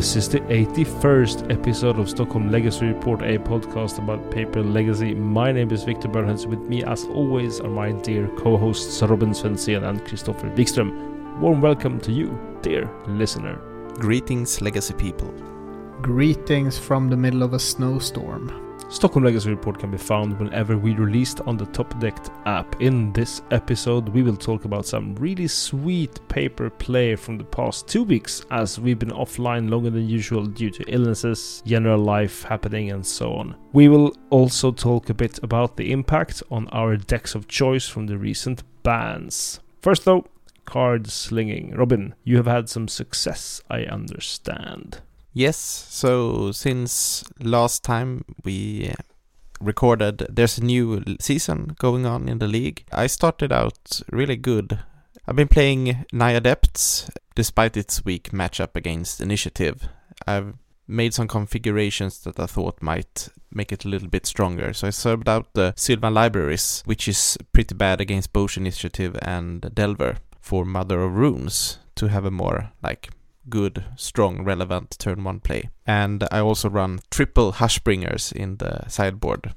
This is the 81st episode of Stockholm Legacy Report, a podcast about paper legacy. My name is Victor Bernhards. With me, as always, are my dear co hosts Robin Svensson and Christopher Wikström. Warm welcome to you, dear listener. Greetings, legacy people. Greetings from the middle of a snowstorm. Stockholm Legacy Report can be found whenever we released on the Top Decked app. In this episode, we will talk about some really sweet paper play from the past two weeks, as we've been offline longer than usual due to illnesses, general life happening, and so on. We will also talk a bit about the impact on our decks of choice from the recent bans. First, though, card slinging. Robin, you have had some success, I understand. Yes, so since last time we recorded, there's a new season going on in the league. I started out really good. I've been playing Naya Depths despite its weak matchup against Initiative. I've made some configurations that I thought might make it a little bit stronger. So I served out the Sylvan Libraries, which is pretty bad against both Initiative and Delver for Mother of Runes to have a more like good, strong, relevant turn one play. And I also run triple Hushbringers in the sideboard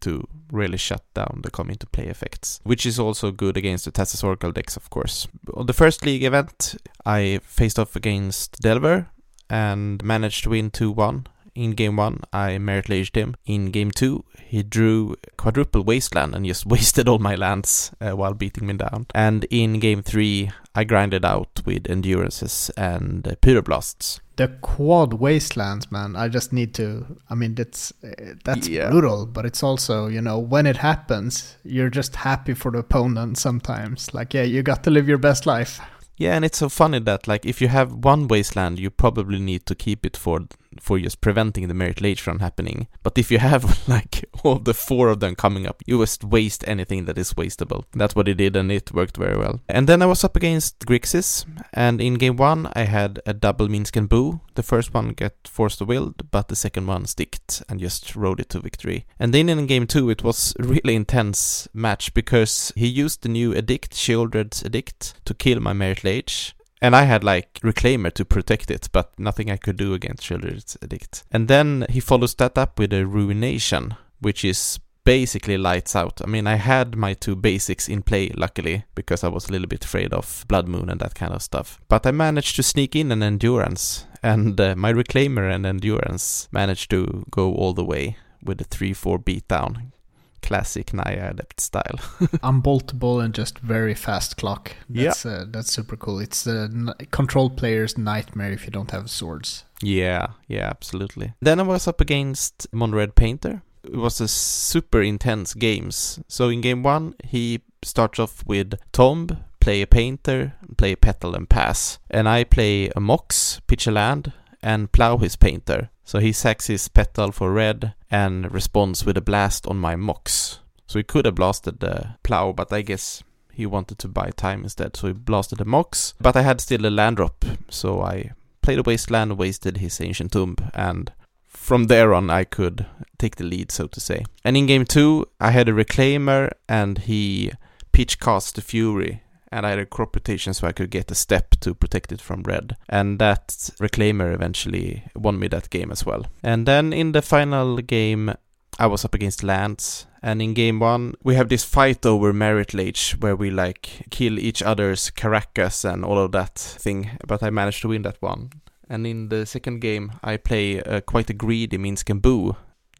to really shut down the come into play effects, which is also good against the Thassa's Oracle decks, of course. On the first league event, I faced off against Delver and managed to win 2 1. In game one, I Marit Laged him. In game two, he drew quadruple wasteland and just wasted all my lands uh, while beating me down. And in game three, I grinded out with endurances and uh, pyroblasts. The quad wastelands, man. I just need to. I mean, that's uh, that's Yeah. brutal, but it's also you know when it happens, you're just happy for the opponent. Sometimes, like yeah, you got to live your best life. Yeah, and it's so funny that like if you have one wasteland, you probably need to keep it for for just preventing the Marit Lage from happening. But if you have like all the four of them coming up, you just waste anything that is wastable. That's what it did, and it worked very well. And then I was up against Grixis, and in game one I had a double Minsc Boo. The first one get forced to wield, but the second one sticked and just rode it to victory. And then in game two it was really intense match because he used the new edict, Sheoldred's edict, to kill my Marit Lage. And I had like Reclaimer to protect it, but nothing I could do against Sheoldred's edict. And then he follows that up with a Ruination, which is basically lights out. I mean, I had my two basics in play, luckily, because I was a little bit afraid of Blood Moon and that kind of stuff. But I managed to sneak in an Endurance, and uh, my Reclaimer and Endurance managed to go all the way with a 3 4 beatdown. Classic Naya Depths style. Unboltable and just very fast clock. That's uh, that's super cool. It's the control player's nightmare if you don't have swords. Yeah, yeah, absolutely. Then I was up against Monred Painter. It was a super intense games. So in game one, he starts off with Tomb, play a Painter, play a Petal and pass. And I play a Mox, pitch a land, and plow his Painter. So he sacks his Petal for red and responds with a blast on my Mox. So he could have blasted the plow, but I guess he wanted to buy time instead, so he blasted the Mox. But I had still a land drop, so I played a wasteland, wasted his ancient tomb, and from there on I could take the lead, so to say. And in game two, I had a reclaimer, and he pitch cast the fury, and I had a crop rotation so I could get a step to protect it from red. And that reclaimer eventually won me that game as well. And then in the final game, I was up against Lands, and in game one, we have this fight over Marit Lage where we like kill each other's Karakas and all of that thing, but I managed to win that one. And in the second game, I play uh, quite a greedy Minsc and Boo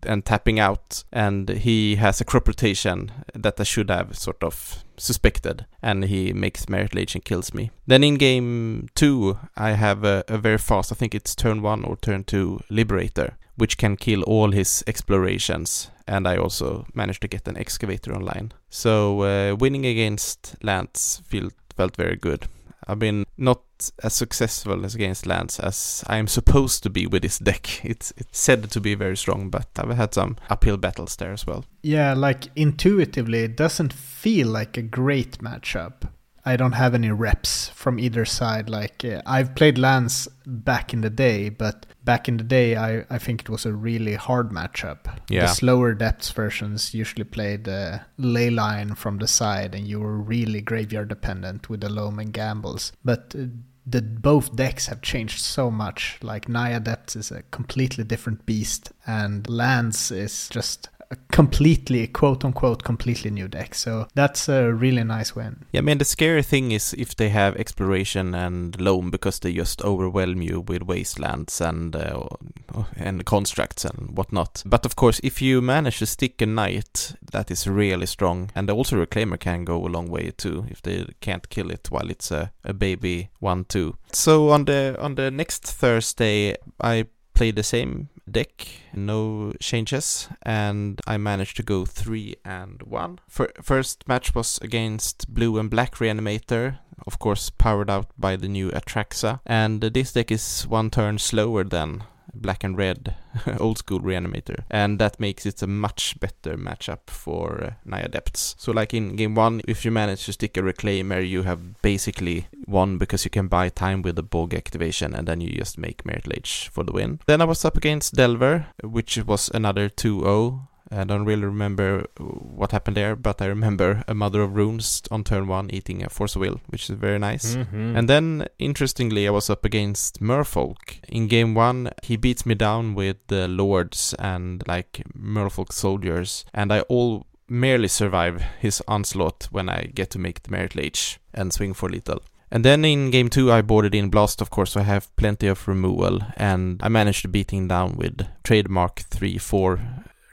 and tapping out, and he has a crop rotation that I should have sort of suspected, and he makes Marit and kills me. Then in game two, I have a, a very fast, I think it's turn one or turn two Liberator, which can kill all his explorations, and I also managed to get an excavator online. So uh, winning against Lands felt felt very good. I've been not as successful as against Lands as I am supposed to be with this deck. It's it's said to be very strong, but I've had some uphill battles there as well. Yeah, like intuitively, it doesn't feel like a great matchup. I don't have any reps from either side. Like uh, I've played Lands back in the day, but back in the day, I, I think it was a really hard matchup. Yeah. The slower depths versions usually played uh, Leyline from the side, and you were really graveyard dependent with the Loam and Gambles. But uh, the both decks have changed so much. Like Naya Depths is a completely different beast, and Lands is just a completely quote unquote completely new deck. So that's a really nice win. Yeah, I mean the scary thing is if they have exploration and loam because they just overwhelm you with wastelands and uh, and constructs and whatnot. But of course, if you manage to stick a knight, that is really strong, and also reclaimer can go a long way too if they can't kill it while it's a, a baby one two. So on the on the next Thursday, I played the same deck, no changes, and I managed to go 3 and 1. First match was against Blue and Black Reanimator, of course powered out by the new Atraxa, and this deck is one turn slower than black and red old school reanimator and that makes it a much better matchup for uh, Naya Depths. So like in game 1 if you manage to stick a reclaimer you have basically won because you can buy time with the bog activation and then you just make Marit Lage for the win. Then I was up against Delver which was another 2-0 I don't really remember what happened there, but I remember a Mother of Runes on turn one eating a Force of Will, which is very nice. Mm-hmm. And then, interestingly, I was up against Merfolk. In game one, he beats me down with the Lords and like Merfolk soldiers, and I all merely survive his onslaught when I get to make the Marit Lage and swing for little. And then in game two, I boarded in Blast, of course, so I have plenty of removal, and I managed to beat him down with trademark 3 4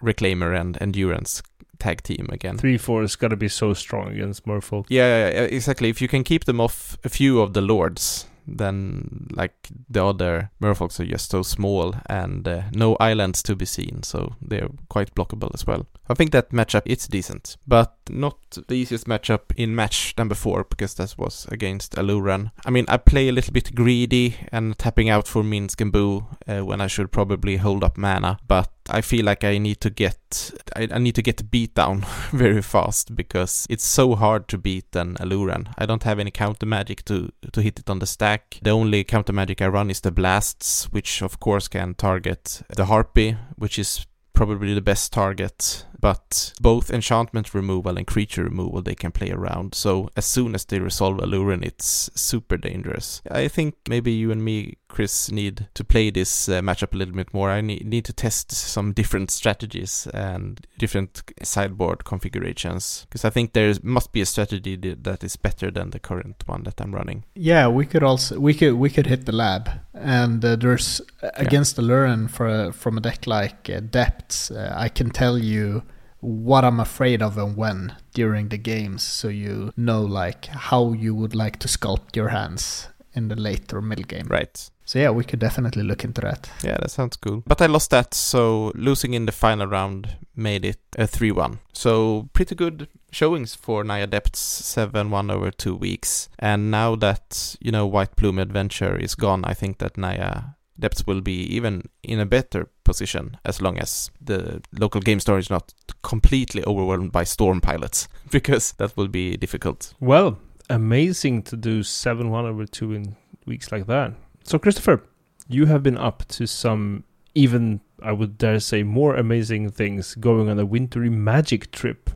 Reclaimer and Endurance tag team again. Three four has got to be so strong against Merfolk. Yeah, yeah, exactly. If you can keep them off a few of the lords, then like the other merfolks are just so small and uh, no islands to be seen, so they're quite blockable as well. I think that matchup it's decent, but not the easiest matchup in match number four because that was against Aluren. I mean, I play a little bit greedy and tapping out for Minsc and Boo uh, when I should probably hold up mana, but I feel like I need to get I, I need to get beat down very fast because it's so hard to beat an Aluren. I don't have any counter magic to to hit it on the stack. The only counter magic I run is the blasts, which of course can target the Harpy, which is probably the best target but both enchantment removal and creature removal they can play around. So as soon as they resolve Aluren, it's super dangerous. I think maybe you and me, Chris, need to play this uh, matchup a little bit more. I need, need to test some different strategies and different sideboard configurations because I think there must be a strategy that is better than the current one that I'm running. Yeah, we could also we could we could hit the lab and uh, there's uh, against yeah. Aluren for from a deck like uh, Depths. Uh, I can tell you what I'm afraid of and when during the games so you know like how you would like to sculpt your hands in the late or middle game. Right. So yeah, we could definitely look into that. Yeah, that sounds cool. But I lost that, so losing in the final round made it a 3-1. So pretty good showings for Naya Depths 7-1 over 2 weeks. And now that, you know, White Plume Adventure is gone, I think that Naya Depths will be even in a better position as long as the local game store is not completely overwhelmed by storm pilots, because that will be difficult. Well, amazing to do 7 1 over 2 in weeks like that. So, Christopher, you have been up to some even, I would dare say, more amazing things going on a wintry magic trip.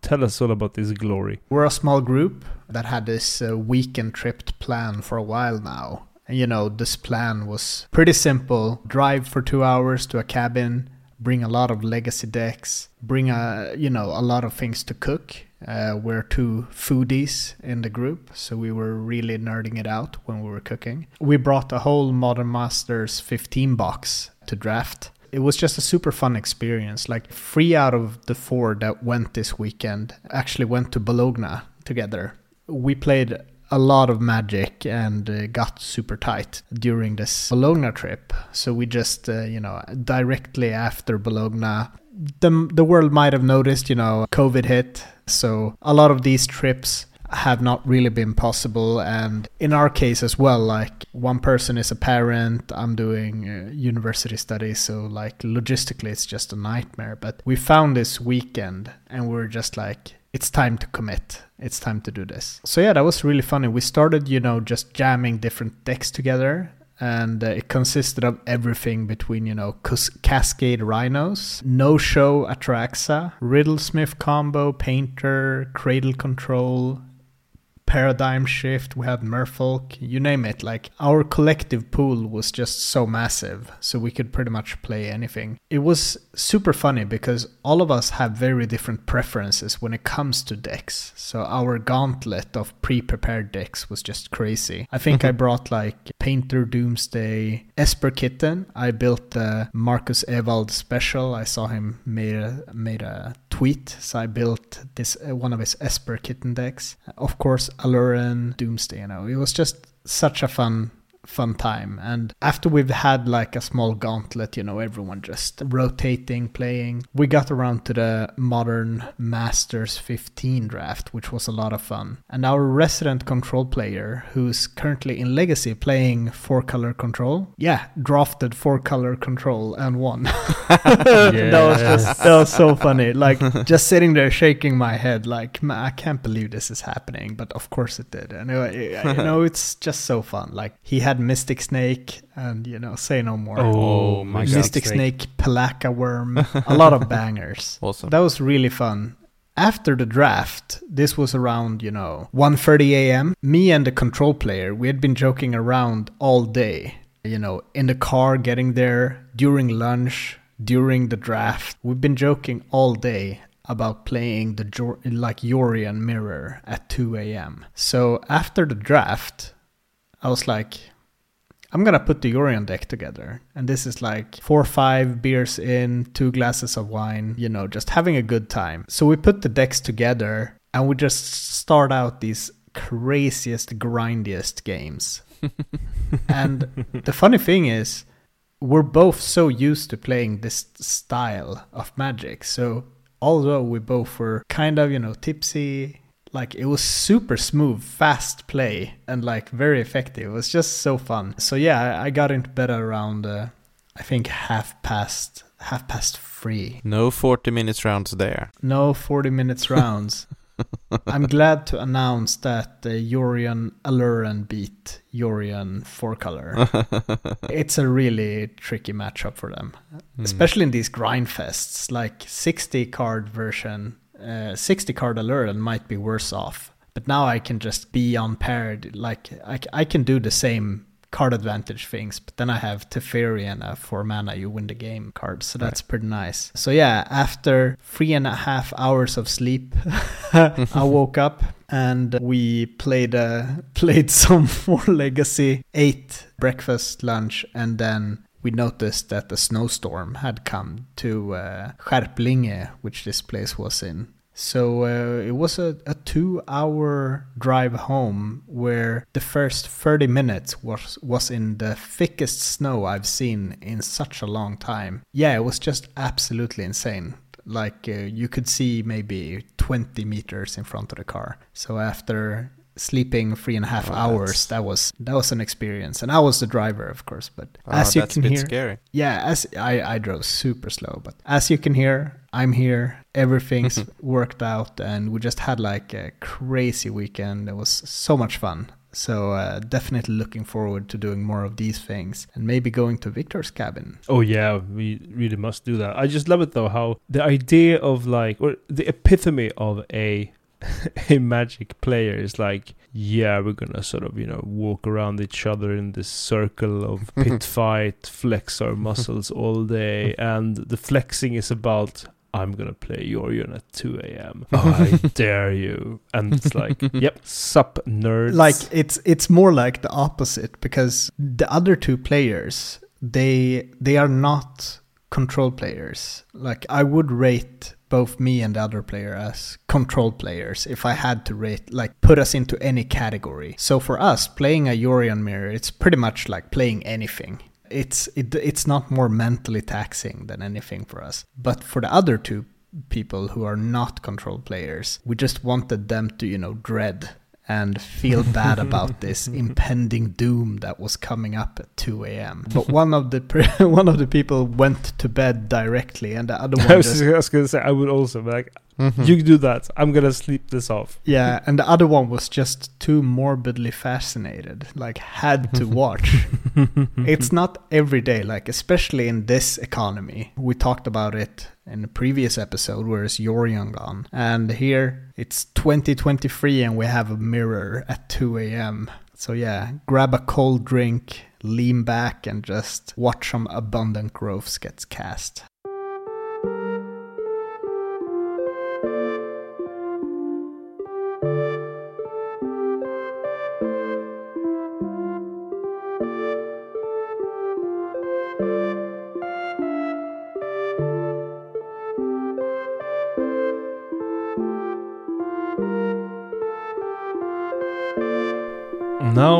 Tell us all about this glory. We're a small group that had this uh, weekend trip plan for a while now you know, this plan was pretty simple drive for two hours to a cabin, bring a lot of legacy decks, bring a, you know, a lot of things to cook. Uh, we're two foodies in the group, so we were really nerding it out when we were cooking. We brought a whole Modern Masters 15 box to draft. It was just a super fun experience. Like three out of the four that went this weekend actually went to Bologna together. We played a lot of magic and uh, got super tight during this Bologna trip. So we just, uh, you know, directly after Bologna, the, the world might have noticed, you know, COVID hit. So a lot of these trips have not really been possible. And in our case as well, like one person is a parent, I'm doing uh, university studies. So, like, logistically, it's just a nightmare. But we found this weekend and we're just like, it's time to commit. It's time to do this. So yeah, that was really funny. We started, you know, just jamming different decks together and uh, it consisted of everything between you know Cascade Rhinos, No Show Atraxa, Riddlesmith combo, Painter, Cradle Control, Paradigm Shift, we had Merfolk, you name it. Like our collective pool was just so massive, so we could pretty much play anything. It was super funny because all of us have very different preferences when it comes to decks. So our gauntlet of pre-prepared decks was just crazy. I think I brought like Painter Doomsday, Esper Kitten. I built the Marcus Ewald special. I saw him made a, made a tweet, so I built this uh, one of his Esper Kitten decks. Of course, Aluren, Doomsday. You know, it was just such a fun fun time. And after we've had like a small gauntlet, you know, everyone just rotating, playing, we got around to the modern Masters 15 draft, which was a lot of fun. And our resident control player, who's currently in Legacy playing four color control, yeah, drafted four color control and won. that was just that was so funny. Like just sitting there shaking my head, like I can't believe this is happening. But of course it did. And uh, you know, it's just so fun. Like he had Mystic Snake and you know, say no more. Oh, oh my God. Mystic Snake, Pelakka Wurm, a lot of bangers. Awesome. That was really fun. After the draft, this was around, you know, 1:30 a.m. Me and the control player, we had been joking around all day. You know, in the car getting there, during lunch, during the draft. We've been joking all day about playing the Jor- like Yorion mirror at 2 a.m. So after the draft, I was like, I'm gonna put the Yorion deck together. And this is like four or five beers in, two glasses of wine, you know, just having a good time. So we put the decks together and we just start out these craziest, grindiest games. and the funny thing is, we're both so used to playing this style of magic. So although we both were kind of, you know, tipsy, like it was super smooth, fast play and like very effective. It was just so fun. So yeah, I got into bed around uh, I think half past half past three. No 40 minutes rounds there. No 40 minutes rounds. I'm glad to announce that uh, Yorion Aluren beat Yorion four color. it's a really tricky matchup for them, Hmm. especially in these grind fests. Like 60 card version, uh, 60 card Aluren might be worse off. But now I can just be unpaired. Like I, I can do the same card advantage things, but then I have Teferi and a four mana you win the game card, so that's pretty nice. So yeah, after three and a half hours of sleep, I woke up and we played uh, played some more Legacy, ate breakfast, lunch, and then we noticed that a snowstorm had come to uh, Skärplinge, which this place was in. So uh, it was a, a two hour drive home where the first 30 minutes was, was in the thickest snow I've seen in such a long time. Yeah, it was just absolutely insane. Like uh, you could see maybe 20 meters in front of the car. So after sleeping three and a half Oh, hours, that's- that was that was an experience. And I was the driver, of course. But Oh, as you can hear, scary. yeah, as I, I drove super slow, but as you can hear, I'm here. Everything's worked out, and we just had like a crazy weekend. It was so much fun. So uh, definitely looking forward to doing more of these things, and maybe going to Victor's cabin. Oh yeah, we really must do that. I just love it though how the idea of like or the epitome of a a magic player. Is like yeah we're gonna sort of you know walk around each other in this circle of pit fight flex our muscles all day and the flexing is about i'm gonna play Yorion at 2 a.m oh, i dare you. And it's like yep sup nerds. Like it's it's more like the opposite because the other two players they they are not control players. Like I would rate both me and the other player as control players if I had to rate like put us into any category. So for us playing a Yorion mirror, it's pretty much like playing anything. It's it, it's not more mentally taxing than anything for us. But for the other two people who are not control players, we just wanted them to, you know, dread and feel bad about this impending doom that was coming up at 2 a.m. But one of the one of the people went to bed directly, and the other one. I was, just I was gonna say I would also be like Mhm. You do that. I'm gonna sleep this off. Yeah, and the other one was just too morbidly fascinated, like had to watch. it's not every day, like especially in this economy. We talked about it in the previous episode, whereas Yorion gone, and here it's 2023 and we have a mirror at 2 a.m. So yeah, grab a cold drink, lean back, and just watch some abundant growths gets cast.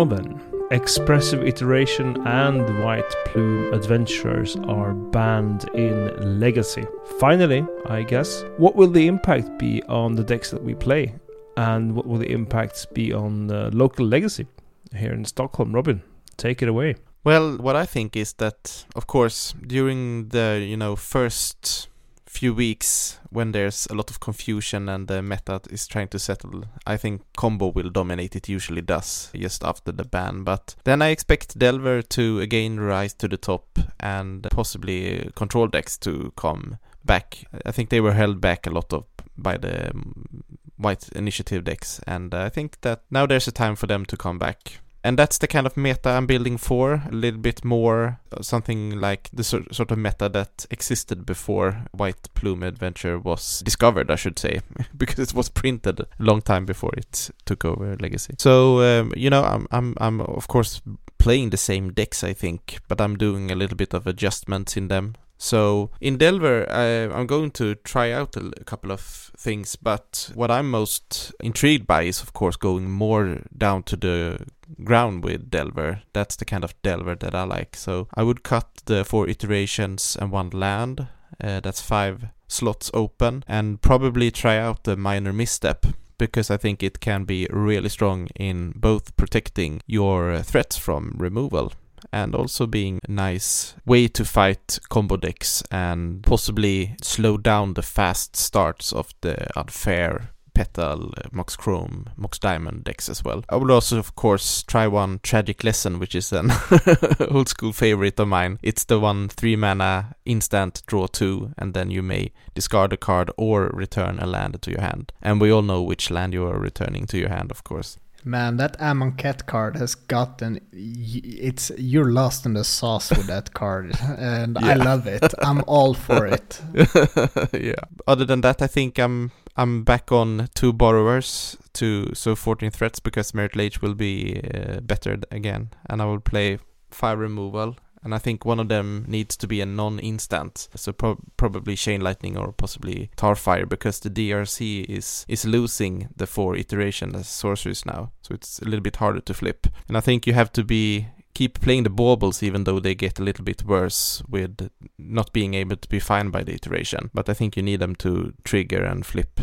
Then, expressive iteration and white plume adventurers are banned in Legacy. Finally, I guess, what will the impact be on the decks that we play? And what will the impacts be on uh, local Legacy here in Stockholm? Robin, take it away. Well, what I think is that, of course, during the you know first few weeks when there's a lot of confusion and the meta is trying to settle, I think combo will dominate. It usually does just after the ban, but then I expect Delver to again rise to the top and possibly control decks to come back. I think they were held back a lot of by the um, white initiative decks, and I think that now there's a time for them to come back and that's the kind of meta I'm building for. A little bit more uh, something like the sor- sort of meta that existed before White Plume Adventure was discovered, I should say, because it was printed a long time before it took over Legacy. So um, you know, I'm I'm I'm of course playing the same decks, I think, but I'm doing a little bit of adjustments in them. So in Delver, I, I'm going to try out a couple of things, but what I'm most intrigued by is, of course, going more down to the ground with Delver. That's the kind of Delver that I like. So I would cut the four iterations and one land. Uh, that's five slots open, and probably try out the minor misstep because I think it can be really strong in both protecting your uh, threats from removal and also being a nice way to fight combo decks and possibly slow down the fast starts of the unfair Petal, uh, Mox Chrome, Mox Diamond decks as well. I will also, of course, try one Tragic Lesson, which is an old school favorite of mine. It's the one three mana instant draw two, and then you may discard a card or return a land to your hand. And we all know which land you are returning to your hand, of course. Man, that Amonkhet card has gotten it's you're lost in the sauce with that card, and I love it. I'm all for it. yeah. Other than that, I think I'm I'm back on two borrowers to so 14 threats because Merit Lage will be uh, better again, and I will play fire removal. And I think one of them needs to be a non-instant, so pro- probably Chain Lightning or possibly Tarfire, because the DRC is is losing the four iteration as sorceries now, so it's a little bit harder to flip. And I think you have to be keep playing the baubles even though they get a little bit worse with not being able to be fined by the iteration. But I think you need them to trigger and flip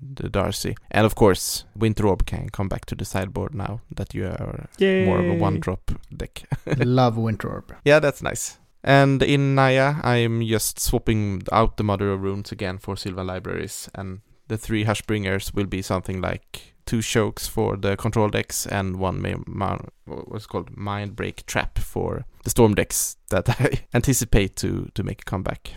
the Darcy. And of course, Winter Orb can come back to the sideboard now that you are more of a Yay. one drop deck. love Winter Orb. yeah, that's nice. And in Naya, I'm just swapping out the Mother of Runes again for Sylvan Libraries, and the three Hushbringers will be something like two chokes for the control decks and one ma- ma- what's called Mindbreak Trap for the storm decks that I anticipate to to make a comeback.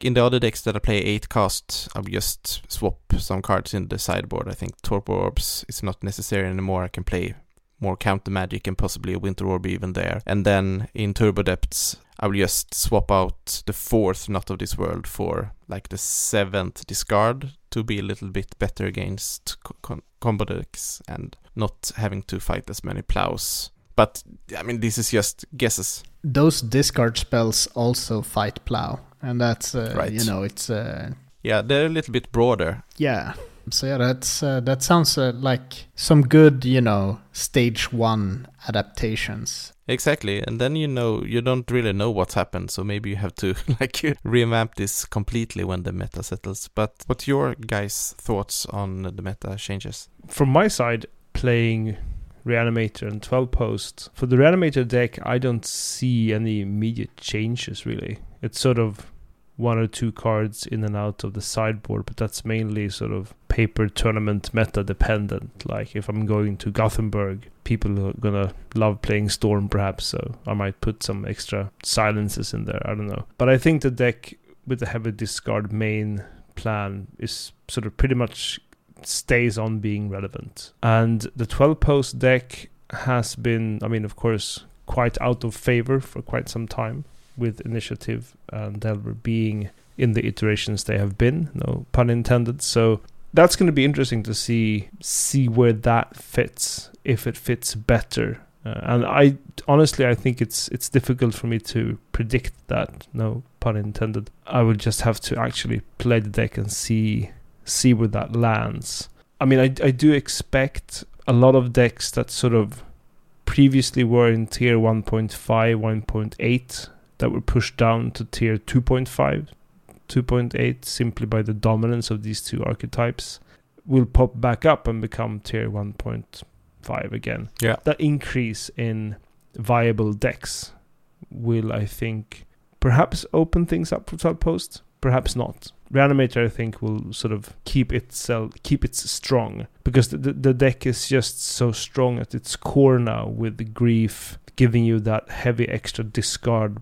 In the other decks that I play eight cast, I'll just swap some cards in the sideboard. I think Torpor Orbs is not necessary anymore. I can play more counter magic and possibly a Winter Orb even there. And then in Turbo Depths, I will just swap out the fourth Not of This World for like the seventh discard to be a little bit better against con- combo decks and not having to fight as many plows. But I mean, this is just guesses. Those discard spells also fight plow, and that's uh, Right. you know it's uh, Yeah, they're a little bit broader. yeah. So yeah, that's uh, that sounds uh, like some good you know stage one adaptations. Exactly, and then you know you don't really know what's happened, so maybe you have to like revamp this completely when the meta settles. But what's your guys' thoughts on the meta changes? From my side, playing Reanimator and 12 post. For the Reanimator deck, I don't see any immediate changes really. It's sort of one or two cards in and out of the sideboard, but that's mainly sort of paper tournament meta dependent. Like if I'm going to Gothenburg, people are gonna love playing Storm perhaps, so I might put some extra silences in there. I don't know. But I think the deck with the heavy discard main plan is sort of pretty much stays on being relevant. And the 12 post deck has been, I mean, of course, quite out of favor for quite some time with initiative and Delver being in the iterations they have been, no pun intended. So that's going to be interesting to see see where that fits, if it fits better. Uh, and I honestly, I think it's it's difficult for me to predict that. No pun intended. I will just have to actually play the deck and see see where that lands. I mean, I I do expect a lot of decks that sort of previously were in tier 1.5, 1.8 that were pushed down to tier 2.5, 2.8 simply by the dominance of these two archetypes will pop back up and become tier 1.5 again. Yeah. That increase in viable decks will, I think, perhaps open things up for Twelve Post, perhaps not. Reanimator, I think, will sort of keep itself keep it strong because the, the, the deck is just so strong at its core now with the grief giving you that heavy extra discard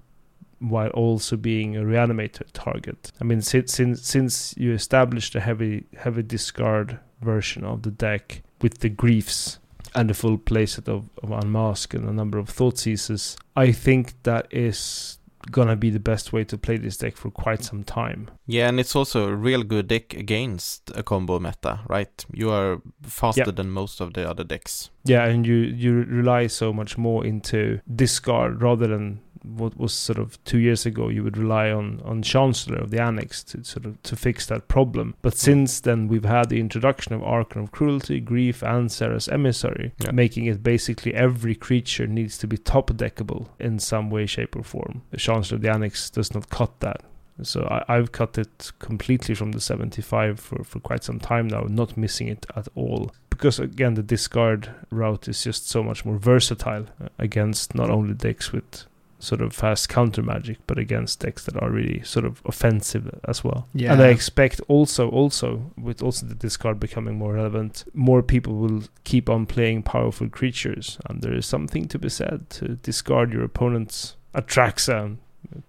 while also being a reanimator target. I mean, since since since you established a heavy heavy discard version of the deck with the griefs and the full playset of, of Unmask and a number of Thoughtseizes, I think that is gonna be the best way to play this deck for quite some time. Yeah, and it's also a real good deck against a combo meta, right? You are faster Yep. than most of the other decks. Yeah, and you you rely so much more into discard rather than what was sort of two years ago. You would rely on on Chancellor of the Annex to sort of to fix that problem. But since then, we've had the introduction of Archon of Cruelty, Grief, and Serra's Emissary, Yeah. making it basically every creature needs to be top deckable in some way, shape, or form. The Chancellor of the Annex does not cut that. So I, I've cut it completely from the 75 for, for quite some time now, not missing it at all. Because again, the discard route is just so much more versatile uh, against not only decks with sort of fast counter magic, but against decks that are really sort of offensive as well. Yeah. And I expect also, also with also the discard becoming more relevant, more people will keep on playing powerful creatures, and there is something to be said to discard your opponent's Atraxa and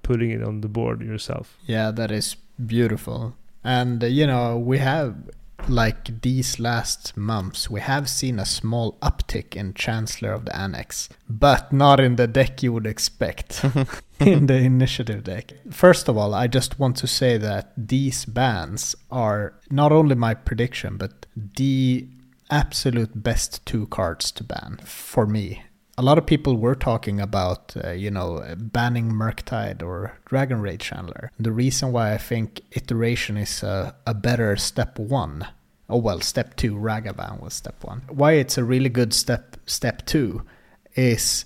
putting it on the board yourself. Yeah, that is beautiful. And uh, you know, we have like these last months, we have seen a small uptick in Chancellor of the Annex, but not in the deck you would expect in the initiative deck. First of all, I just want to say that these bans are not only my prediction, but the absolute best two cards to ban for me. A lot of people were talking about, uh, you know, banning Murktide or Dragon Rage Channeler. The reason why I think Iteration is a, a better step one, oh well, step two, Ragavan was step one. Why it's a really good step, step two, is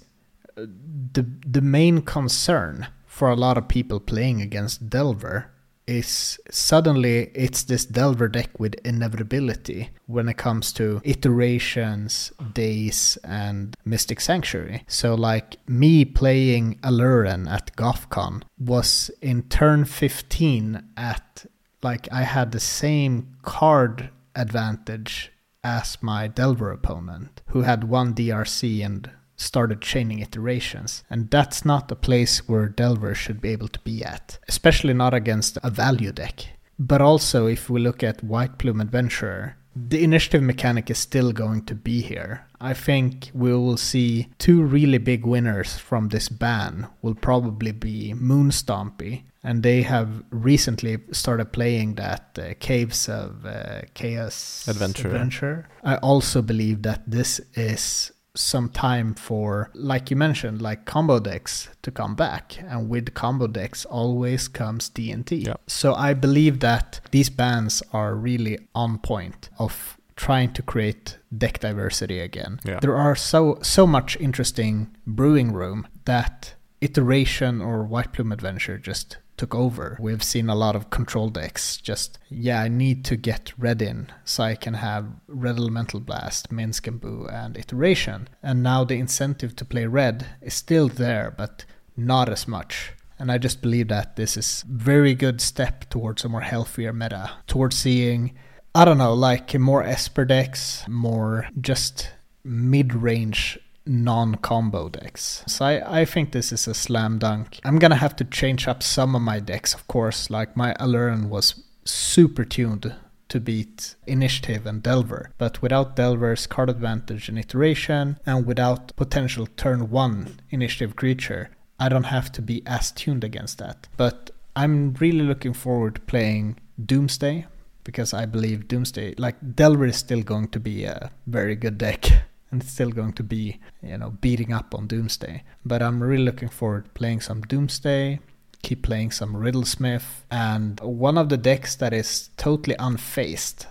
uh, the the main concern for a lot of people playing against Delver is suddenly it's this Delver deck with inevitability when it comes to iterations, Daze, and Mystic Sanctuary. So, like me playing Aluren at GothCon was in turn 15 at like I had the same card advantage as my Delver opponent, who had one DRC and started chaining iterations. And that's not a place where Delver should be able to be at, especially not against a value deck. But also, if we look at White Plume Adventurer, the initiative mechanic is still going to be here. I think we will see two really big winners from this ban will probably be Moonstompy, and they have recently started playing that uh, Caves of uh, Chaos Adventurer. Adventure. I also believe that this is some time for, like you mentioned, like combo decks to come back, and with combo decks always comes D&T. Yeah. So I believe that these bans are really on point of trying to create deck diversity again. Yeah. There are so so much interesting brewing room that iteration or white plume adventure just took over. We've seen a lot of control decks just yeah, I need to get red in so I can have red elemental blast, Minsc and Boo and iteration. And now the incentive to play red is still there but not as much. And I just believe that this is very good step towards a more healthier meta, towards seeing I don't know, like more Esper decks, more just mid-range non-combo decks. So I, I think this is a slam dunk. I'm gonna have to change up some of my decks, of course. Like my Aluren was super tuned to beat Initiative and Delver. But without Delver's card advantage and iteration, and without potential turn 1 Initiative creature, I don't have to be as tuned against that. But I'm really looking forward to playing Doomsday, because I believe Doomsday, like Delver is still going to be a very good deck. And it's still going to be, you know, beating up on Doomsday. But I'm really looking forward to playing some Doomsday, keep playing some Riddlesmith. And one of the decks that is totally unfazed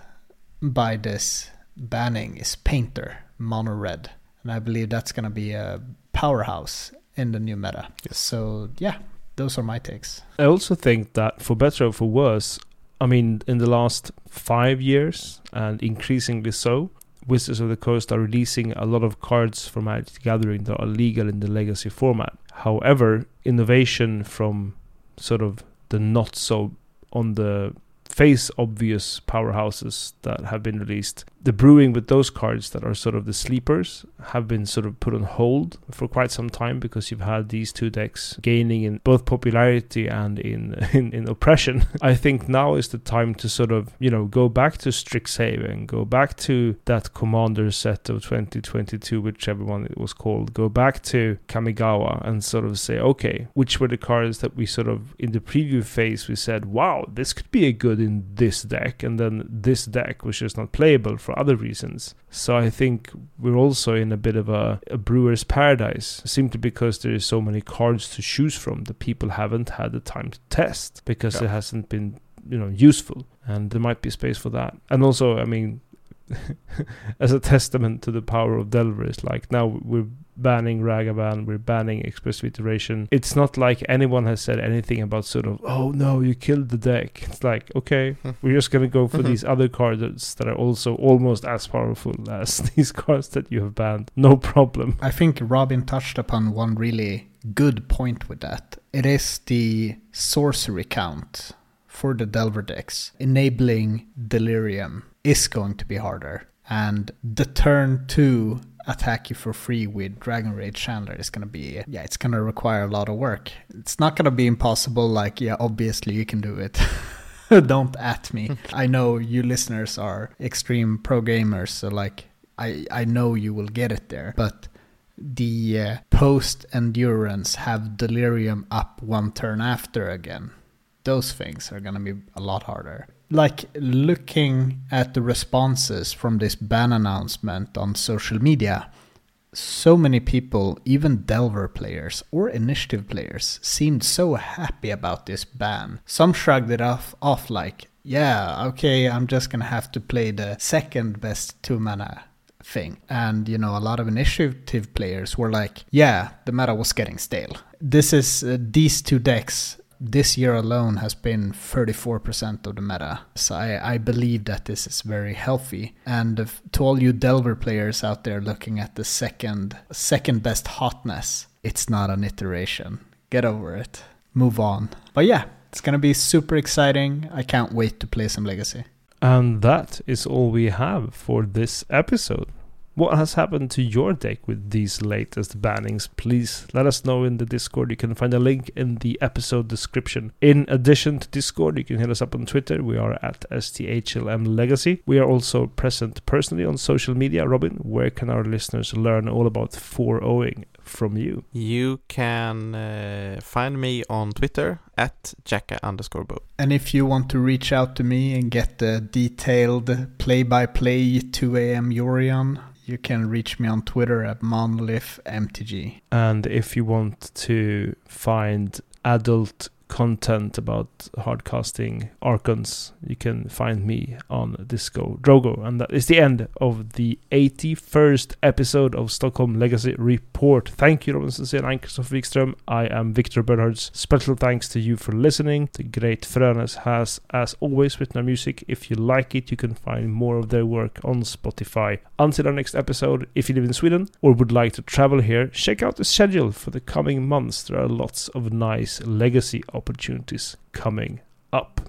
by this banning is Painter, mono red. And I believe that's going to be a powerhouse in the new meta. Yes. So, yeah, those are my takes. I also think that for better or for worse, I mean, in the last five years, and increasingly so, Wizards of the Coast are releasing a lot of cards from Magic the Gathering that are legal in the legacy format. However, innovation from sort of the not so on the face obvious powerhouses that have been released. The brewing with those cards that are sort of the sleepers have been sort of put on hold for quite some time because you've had these two decks gaining in both popularity and in in, in oppression. I think now is the time to sort of, you know, go back to Strixhaven, go back to that commander set of 2022, whichever one it was called, go back to Kamigawa and sort of say, okay, which were the cards that we sort of in the preview phase we said, wow, this could be a good in this deck, and then this deck was just not playable for other reasons. So I think we're also in a bit of a, a brewer's paradise, simply because there is so many cards to choose from that people haven't had the time to test because Yeah. it hasn't been you know useful, and there might be space for that. And also, I mean. as a testament to the power of Delver is like now we're banning Ragavan, we're banning Express iteration. It's not like anyone has said anything about sort of, oh no, you killed the deck. It's like, okay, hmm. we're just gonna go for hmm. these other cards that are also almost as powerful as these cards that you have banned. No problem. I think Robin touched upon one really good point with that. It is the sorcery count for the Delver decks. Enabling Delirium is going to be harder. And the turn two attack you for free with Dragon Rage Channeler is going to be, yeah, it's going to require a lot of work. It's not going to be impossible, like, yeah, obviously you can do it. Don't at me. I know you listeners are extreme pro gamers, so like, I, I know you will get it there. But the uh, post endurance have delirium up one turn after again. Those things are gonna be a lot harder. Like looking at the responses from this ban announcement on social media, so many people, even Delver players or initiative players, seemed so happy about this ban. Some shrugged it off, off like, yeah, okay, I'm just gonna have to play the second best two mana thing. And, you know, a lot of initiative players were like, yeah, the meta was getting stale. This is, uh, these two decks this year alone has been 34% of the meta. So I, I believe that this is very healthy. And if, to all you Delver players out there looking at the second second best hotness, it's not an iteration. Get over it. Move on. But yeah, it's gonna be super exciting. I can't wait to play some Legacy. And that is all we have for this episode. What has happened to your deck with these latest bannings? Please let us know in the Discord. You can find a link in the episode description. In addition to Discord, you can hit us up on Twitter. We are at STHLM Legacy. We are also present personally on social media. Robin, where can our listeners learn all about 4-0ing from you? You can uh, find me on Twitter at jacka underscore bo. And if you want to reach out to me and get the detailed play by play 2 a.m. Yorion, you can reach me on Twitter at monolithmtg. And if you want to find adult content about hardcasting Archons, you can find me on Disco Drogo. And that is the end of the 81st episode of Stockholm Legacy Report. Thank you, Robin and Christopher Wikström. I am Victor Bernhards. Special thanks to you for listening. The great Frönes has, as always, written our music. If you like it, you can find more of their work on Spotify. Until our next episode, if you live in Sweden or would like to travel here, check out the schedule for the coming months. There are lots of nice legacy opportunities coming up.